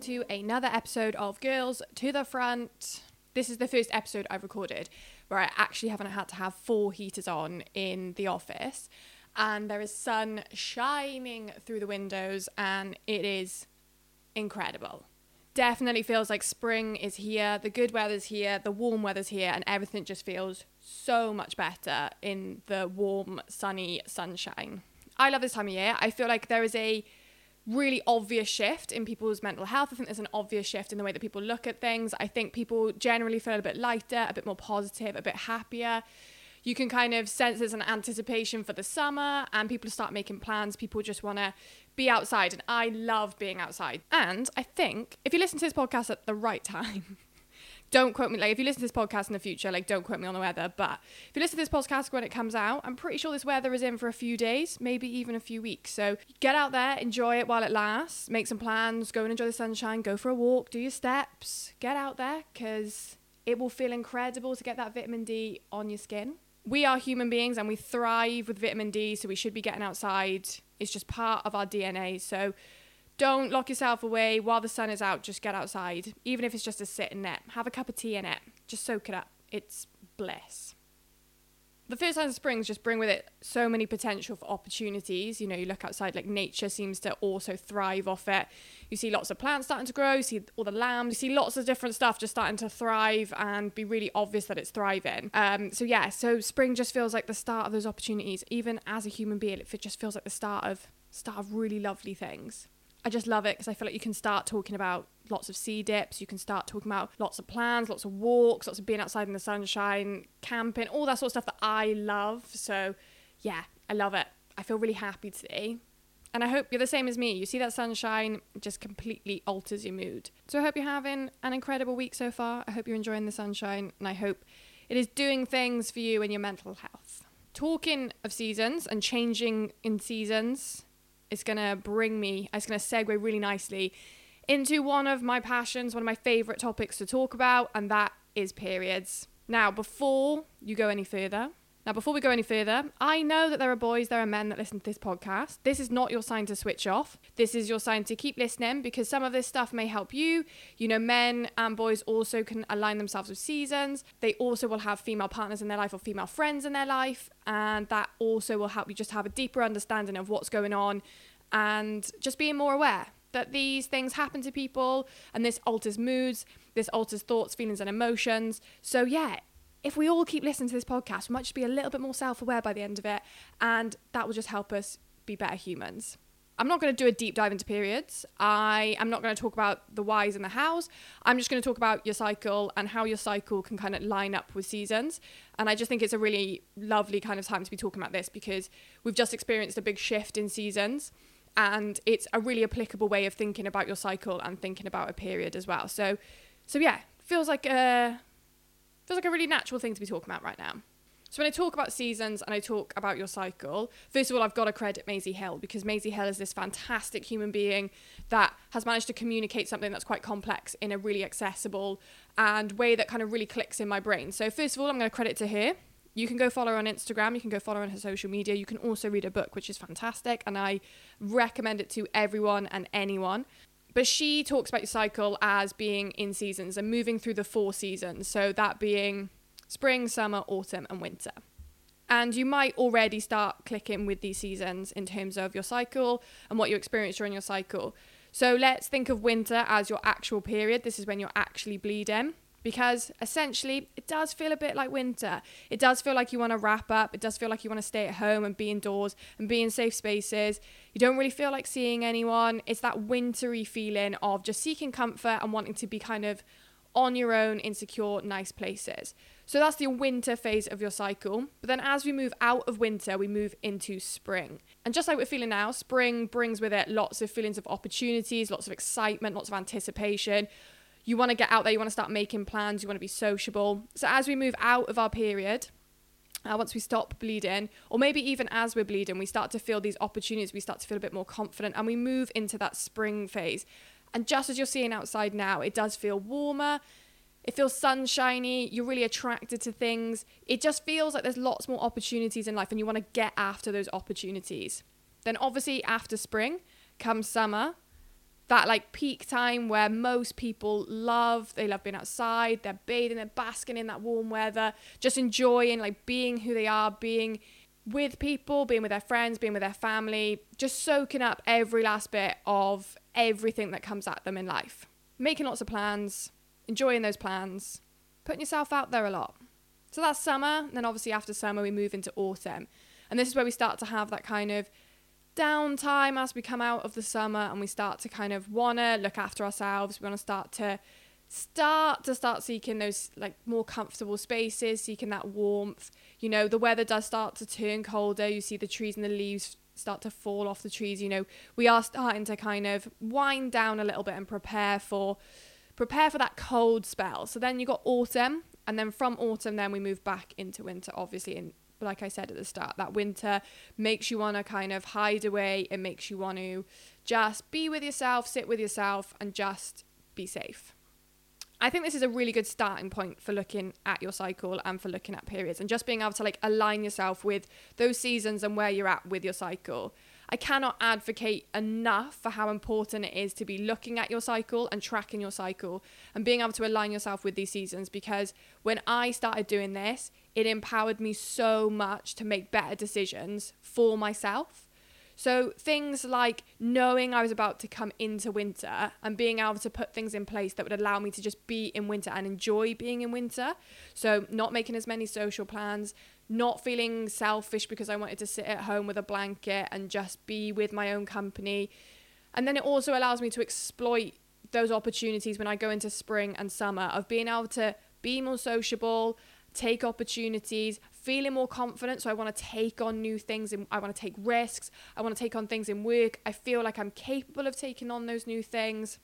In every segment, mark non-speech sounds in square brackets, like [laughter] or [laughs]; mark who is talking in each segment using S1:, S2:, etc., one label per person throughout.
S1: Welcome to another episode of Girls to the Front. This is the first episode I've recorded where I actually haven't had to have four heaters on in the office. And there is sun shining through the windows, and it is incredible. Definitely feels like spring is here, the good weather's here, the warm weather's here, and everything just feels so much better in the warm, sunny sunshine. I love this time of year. I feel like there is a really obvious shift in people's mental health. I think there's an obvious shift in the way that people look at things. I think people generally feel a bit lighter, a bit more positive, a bit happier. You can kind of sense there's an anticipation for the summer and people start making plans. People just want to be outside. And I love being outside. And I think if you listen to this podcast at the right [laughs] time, don't quote me like if you listen to this podcast in the future like don't quote me on the weather but if you listen to this podcast when it comes out i'm pretty sure this weather is in for a few days maybe even a few weeks. So get out there enjoy it while it lasts make some plans go and enjoy the sunshine go for a walk do your steps get out there because it will feel incredible to get that vitamin d on your skin. We are human beings and we thrive with vitamin d so we should be getting outside. It's just part of our dna so don't lock yourself away while the sun is out. Just get outside, even if it's just a sit in it. Have a cup of tea in it. Just soak it up. It's bliss. The first signs of springs just bring with it so many potential for opportunities. You know, you look outside, like nature seems to also thrive off it. You see lots of plants starting to grow, you see all the lambs, you see lots of different stuff just starting to thrive and be really obvious that it's thriving. Um, so, yeah, so spring just feels like the start of those opportunities. Even as a human being, it just feels like the start of start of really lovely things. I just love it because I feel like you can start talking about lots of sea dips, you can start talking about lots of plans, lots of walks, lots of being outside in the sunshine, camping, all that sort of stuff that I love. So, yeah, I love it. I feel really happy today. And I hope you're the same as me. You see that sunshine, just completely alters your mood. So I hope you're having an incredible week so far. I hope you're enjoying the sunshine, and I hope it is doing things for you and your mental health. Talking of seasons and changing in seasons, it's going to bring me, it's going to segue really nicely into one of my passions, one of my favorite topics to talk about, and that is periods. Now, before you go any further, now, before we go any further, I know that there are boys, there are men that listen to this podcast. This is not your sign to switch off. This is your sign to keep listening because some of this stuff may help you. You know, men and boys also can align themselves with seasons. They also will have female partners in their life or female friends in their life. And that also will help you just have a deeper understanding of what's going on and just being more aware that these things happen to people and this alters moods, this alters thoughts, feelings, and emotions. So, yeah, if we all keep listening to this podcast, we might just be a little bit more self aware by the end of it, and that will just help us be better humans. I'm not going to do a deep dive into periods. I am not going to talk about the whys and the hows. I'm just going to talk about your cycle and how your cycle can kind of line up with seasons. And I just think it's a really lovely kind of time to be talking about this because we've just experienced a big shift in seasons and it's a really applicable way of thinking about your cycle and thinking about a period as well. So so yeah, feels like a feels like a really natural thing to be talking about right now. So when I talk about seasons and I talk about your cycle, first of all, I've got to credit Maisie Hill because Maisie Hill is this fantastic human being that has managed to communicate something that's quite complex in a really accessible and way that kind of really clicks in my brain. So first of all, I'm going to credit to her. You can go follow her on Instagram. You can go follow her on her social media. You can also read a book, which is fantastic, and I recommend it to everyone and anyone. But she talks about your cycle as being in seasons and moving through the four seasons. So that being spring, summer, autumn, and winter. And you might already start clicking with these seasons in terms of your cycle and what you experience during your cycle. So let's think of winter as your actual period. This is when you're actually bleeding because essentially it does feel a bit like winter. It does feel like you want to wrap up. It does feel like you want to stay at home and be indoors and be in safe spaces. You don't really feel like seeing anyone. It's that wintry feeling of just seeking comfort and wanting to be kind of on your own in secure, nice places. So that's the winter phase of your cycle. But then as we move out of winter, we move into spring. And just like we're feeling now, spring brings with it lots of feelings of opportunities, lots of excitement, lots of anticipation you want to get out there, you want to start making plans, you want to be sociable. So as we move out of our period, uh, once we stop bleeding, or maybe even as we're bleeding, we start to feel these opportunities, we start to feel a bit more confident, and we move into that spring phase. And just as you're seeing outside now, it does feel warmer. It feels sunshiny. You're really attracted to things. It just feels like there's lots more opportunities in life, and you want to get after those opportunities. Then, obviously, after spring comes summer, that like peak time where most people love they love being outside they're bathing they're basking in that warm weather just enjoying like being who they are being with people being with their friends being with their family just soaking up every last bit of everything that comes at them in life. Making lots of plans enjoying those plans putting yourself out there a lot. So that's summer and then obviously after summer we move into autumn. And this is where we start to have that kind of downtime as we come out of the summer and we start to kind of want to look after ourselves. We want to start to start to start seeking those like more comfortable spaces, seeking that warmth. You know, the weather does start to turn colder. You see the trees and the leaves start to fall off the trees. You know, we are starting to kind of wind down a little bit and prepare for prepare for that cold spell. So then you got autumn and then from autumn then we move back into winter obviously in like I said at the start, that winter makes you want to kind of hide away. It makes you want to just be with yourself, sit with yourself, and just be safe. I think this is a really good starting point for looking at your cycle and for looking at periods and just being able to like align yourself with those seasons and where you're at with your cycle. I cannot advocate enough for how important it is to be looking at your cycle and tracking your cycle and being able to align yourself with these seasons because when I started doing this, it empowered me so much to make better decisions for myself. So things like knowing I was about to come into winter and being able to put things in place that would allow me to just be in winter and enjoy being in winter. So not making as many social plans, not feeling selfish because I wanted to sit at home with a blanket and just be with my own company. And then it also allows me to exploit those opportunities when I go into spring and summer of being able to be more sociable, take opportunities, feeling more confident. So I want to take on new things and I want to take risks. I want to take on things in work. I feel like I'm capable of taking on those new things.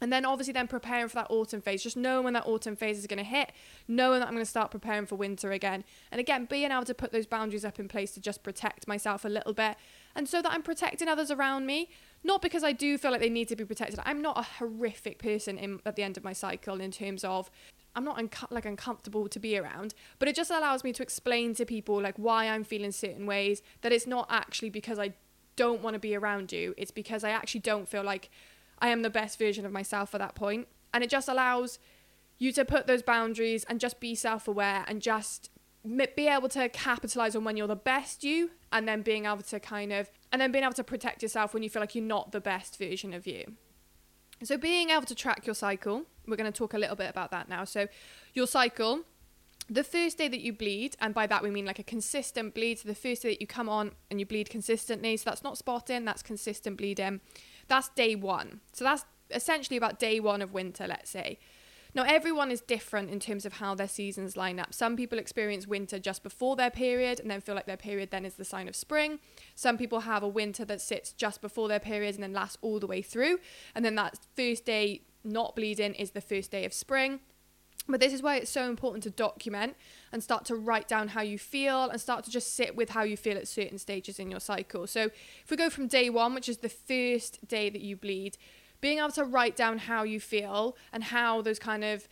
S1: And then obviously then preparing for that autumn phase, just knowing when that autumn phase is going to hit, knowing that I'm going to start preparing for winter again. And again, being able to put those boundaries up in place to just protect myself a little bit and so that I'm protecting others around me, not because I do feel like they need to be protected. I'm not a horrific person in, at the end of my cycle in terms of I'm not unco- like uncomfortable to be around, but it just allows me to explain to people like why I'm feeling certain ways that it's not actually because I don't want to be around you. It's because I actually don't feel like I am the best version of myself at that point. And it just allows you to put those boundaries and just be self-aware and just be able to capitalize on when you're the best you and then being able to kind of and then being able to protect yourself when you feel like you're not the best version of you. So, being able to track your cycle, we're going to talk a little bit about that now. So, your cycle, the first day that you bleed, and by that we mean like a consistent bleed. So, the first day that you come on and you bleed consistently, so that's not spotting, that's consistent bleeding. That's day one. So, that's essentially about day one of winter, let's say. Now, everyone is different in terms of how their seasons line up. Some people experience winter just before their period and then feel like their period then is the sign of spring. Some people have a winter that sits just before their period and then lasts all the way through. And then that first day not bleeding is the first day of spring. But this is why it's so important to document and start to write down how you feel and start to just sit with how you feel at certain stages in your cycle. So, if we go from day one, which is the first day that you bleed, being able to write down how you feel and how those kind of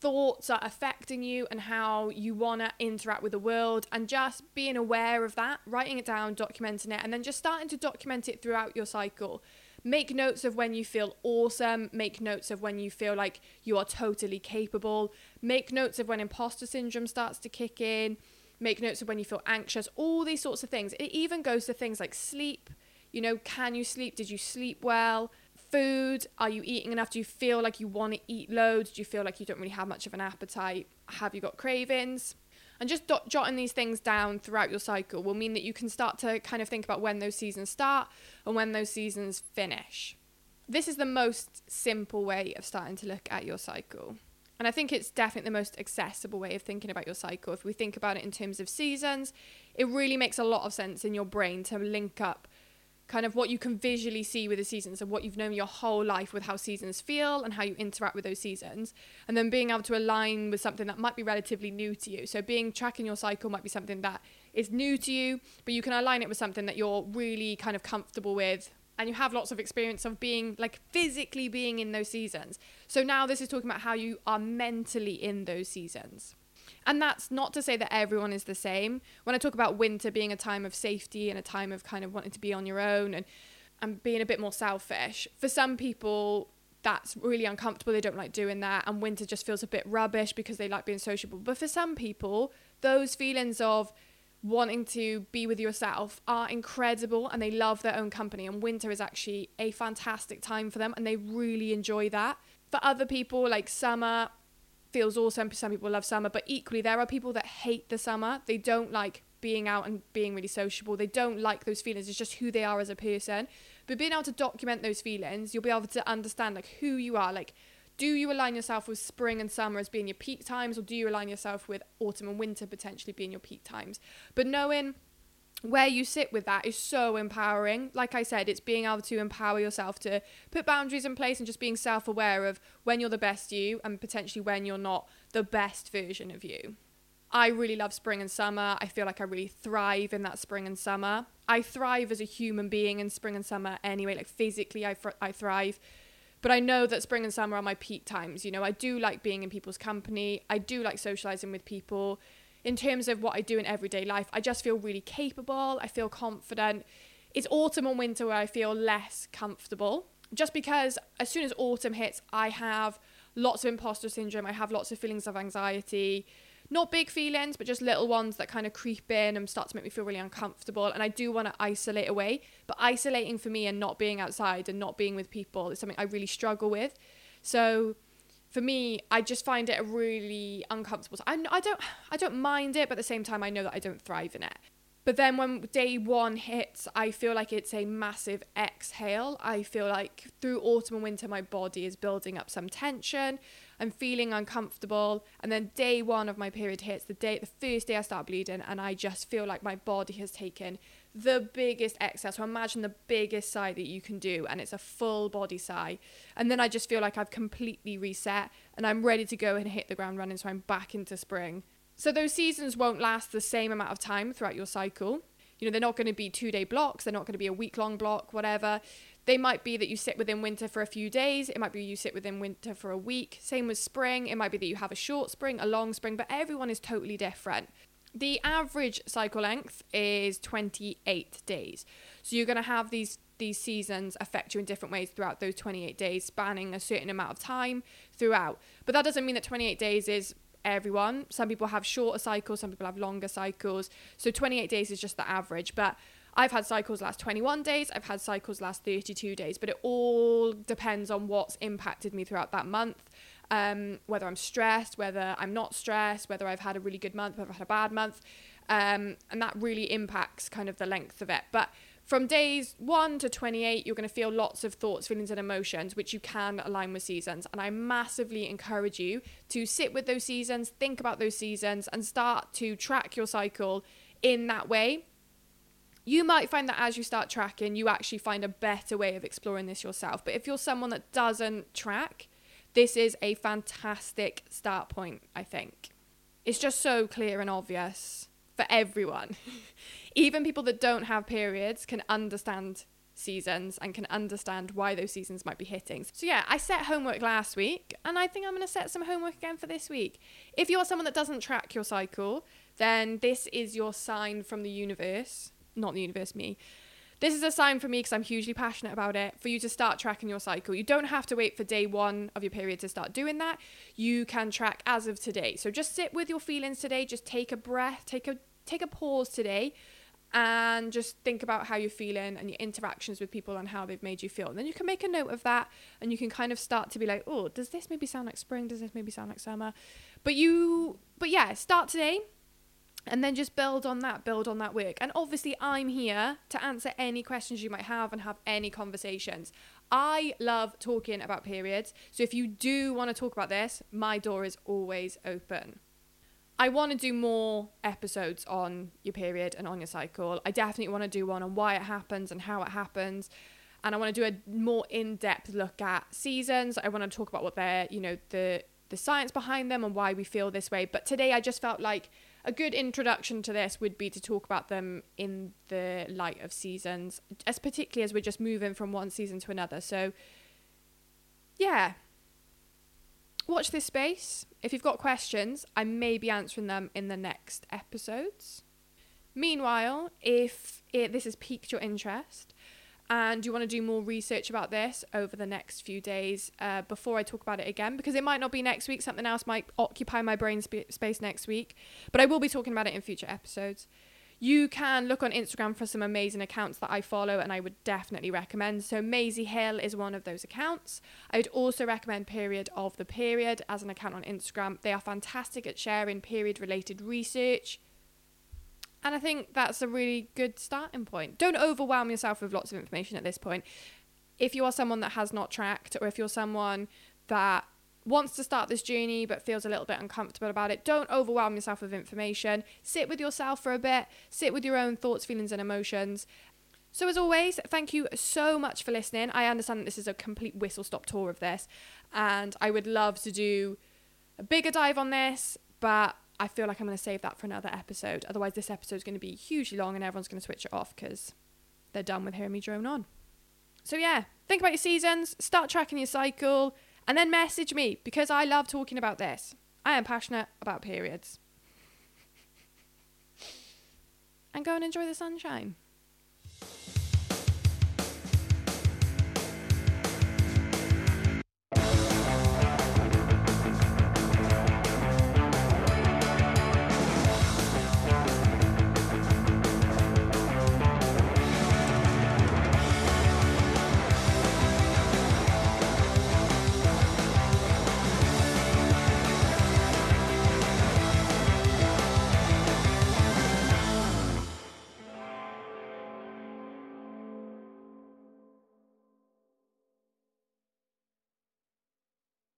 S1: thoughts are affecting you and how you want to interact with the world and just being aware of that, writing it down, documenting it, and then just starting to document it throughout your cycle. Make notes of when you feel awesome, make notes of when you feel like you are totally capable, make notes of when imposter syndrome starts to kick in, make notes of when you feel anxious, all these sorts of things. It even goes to things like sleep. You know, can you sleep? Did you sleep well? Food? Are you eating enough? Do you feel like you want to eat loads? Do you feel like you don't really have much of an appetite? Have you got cravings? And just dot- jotting these things down throughout your cycle will mean that you can start to kind of think about when those seasons start and when those seasons finish. This is the most simple way of starting to look at your cycle. And I think it's definitely the most accessible way of thinking about your cycle. If we think about it in terms of seasons, it really makes a lot of sense in your brain to link up kind of what you can visually see with the seasons and what you've known your whole life with how seasons feel and how you interact with those seasons. And then being able to align with something that might be relatively new to you. So being tracking your cycle might be something that is new to you but you can align it with something that you're really kind of comfortable with. And you have lots of experience of being like physically being in those seasons. So now this is talking about how you are mentally in those seasons and that's not to say that everyone is the same. When I talk about winter being a time of safety and a time of kind of wanting to be on your own and and being a bit more selfish. For some people, that's really uncomfortable. They don't like doing that. And winter just feels a bit rubbish because they like being sociable. But for some people, those feelings of wanting to be with yourself are incredible and they love their own company. And winter is actually a fantastic time for them and they really enjoy that. For other people, like summer feels awesome. Some people love summer, but equally, there are people that hate the summer. They don't like being out and being really sociable. They don't like those feelings. It's just who they are as a person. But being able to document those feelings, you'll be able to understand like who you are. Like, do you align yourself with spring and summer as being your peak times, or do you align yourself with autumn and winter potentially being your peak times? But knowing where you sit with that is so empowering. Like I said, it's being able to empower yourself to put boundaries in place and just being self aware of when you're the best you and potentially when you're not the best version of you. I really love spring and summer. I feel like I really thrive in that spring and summer. I thrive as a human being in spring and summer anyway, like physically, I, fr- I thrive. But I know that spring and summer are my peak times. You know, I do like being in people's company, I do like socializing with people in terms of what I do in everyday life, I just feel really capable. I feel confident. It's autumn and winter where I feel less comfortable. Just because as soon as autumn hits, I have lots of imposter syndrome. I have lots of feelings of anxiety. Not big feelings, but just little ones that kind of creep in and start to make me feel really uncomfortable. And I do want to isolate away. But isolating for me and not being outside and not being with people is something I really struggle with. So for me, I just find it a really uncomfortable. I, I don't I don't mind it, but at the same time, I know that I don't thrive in it. But then when day one hits, I feel like it's a massive exhale. I feel like through autumn and winter, my body is building up some tension. I'm feeling uncomfortable. And then day one of my period hits, the day, the first day I start bleeding, and I just feel like my body has taken the biggest exhale. So imagine the biggest sigh that you can do, and it's a full body sigh. And then I just feel like I've completely reset and I'm ready to go and hit the ground running. So I'm back into spring. So those seasons won't last the same amount of time throughout your cycle. You know, they're not going to be two day blocks, they're not going to be a week long block, whatever. They might be that you sit within winter for a few days. It might be you sit within winter for a week. Same with spring. It might be that you have a short spring, a long spring, but everyone is totally different. The average cycle length is 28 days. So you're going to have these these seasons affect you in different ways throughout those 28 days, spanning a certain amount of time throughout. But that doesn't mean that 28 days is everyone. Some people have shorter cycles, some people have longer cycles. So 28 days is just the average. But I've had cycles last 21 days, I've had cycles last 32 days, but it all depends on what's impacted me throughout that month um, whether I'm stressed, whether I'm not stressed, whether I've had a really good month, whether I've had a bad month. Um, and that really impacts kind of the length of it. But from days 1 to 28, you're going to feel lots of thoughts, feelings, and emotions, which you can align with seasons. And I massively encourage you to sit with those seasons, think about those seasons, and start to track your cycle in that way. You might find that as you start tracking, you actually find a better way of exploring this yourself. But if you're someone that doesn't track, this is a fantastic start point, I think. It's just so clear and obvious for everyone. [laughs] Even people that don't have periods can understand seasons and can understand why those seasons might be hitting. So, yeah, I set homework last week and I think I'm going to set some homework again for this week. If you're someone that doesn't track your cycle, then this is your sign from the universe, not the universe, me, this is a sign for me because I'm hugely passionate about it for you to start tracking your cycle. You don't have to wait for day one of your period to start doing that. You can track as of today. So just sit with your feelings today. Just take a breath, take a take a pause today and just think about how you're feeling and your interactions with people and how they've made you feel. And then you can make a note of that and you can kind of start to be like, oh, does this maybe sound like spring? Does this maybe sound like summer? But you, but yeah, start today and then just build on that build on that work. And obviously i'm here to answer any questions you might have and have any conversations. I love talking about periods. So if you do want to talk about this my door is always open. I want to do more episodes on your period and on your cycle. I definitely want to do one on why it happens and how it happens. And i want to do a more in-depth look at seasons. I want to talk about what they're you know the the science behind them and why we feel this way. But today i just felt like a good introduction to this would be to talk about them in the light of seasons, as particularly as we're just moving from one season to another. So, yeah. Watch this space. If you've got questions, I may be answering them in the next episodes. Meanwhile, if it, this has piqued your interest, and you want to do more research about this over the next few days uh, before I talk about it again, because it might not be next week, something else might occupy my brain sp- space next week, but I will be talking about it in future episodes. You can look on Instagram for some amazing accounts that I follow and I would definitely recommend. So, Maisie Hill is one of those accounts. I would also recommend Period of the Period as an account on Instagram. They are fantastic at sharing period related research. And I think that's a really good starting point. Don't overwhelm yourself with lots of information at this point. If you are someone that has not tracked, or if you're someone that wants to start this journey but feels a little bit uncomfortable about it, don't overwhelm yourself with information. Sit with yourself for a bit, sit with your own thoughts, feelings, and emotions. So, as always, thank you so much for listening. I understand that this is a complete whistle stop tour of this, and I would love to do a bigger dive on this, but I feel like I'm going to save that for another episode. Otherwise, this episode is going to be hugely long and everyone's going to switch it off because they're done with hearing me drone on. So, yeah, think about your seasons, start tracking your cycle, and then message me because I love talking about this. I am passionate about periods. and go and enjoy the sunshine.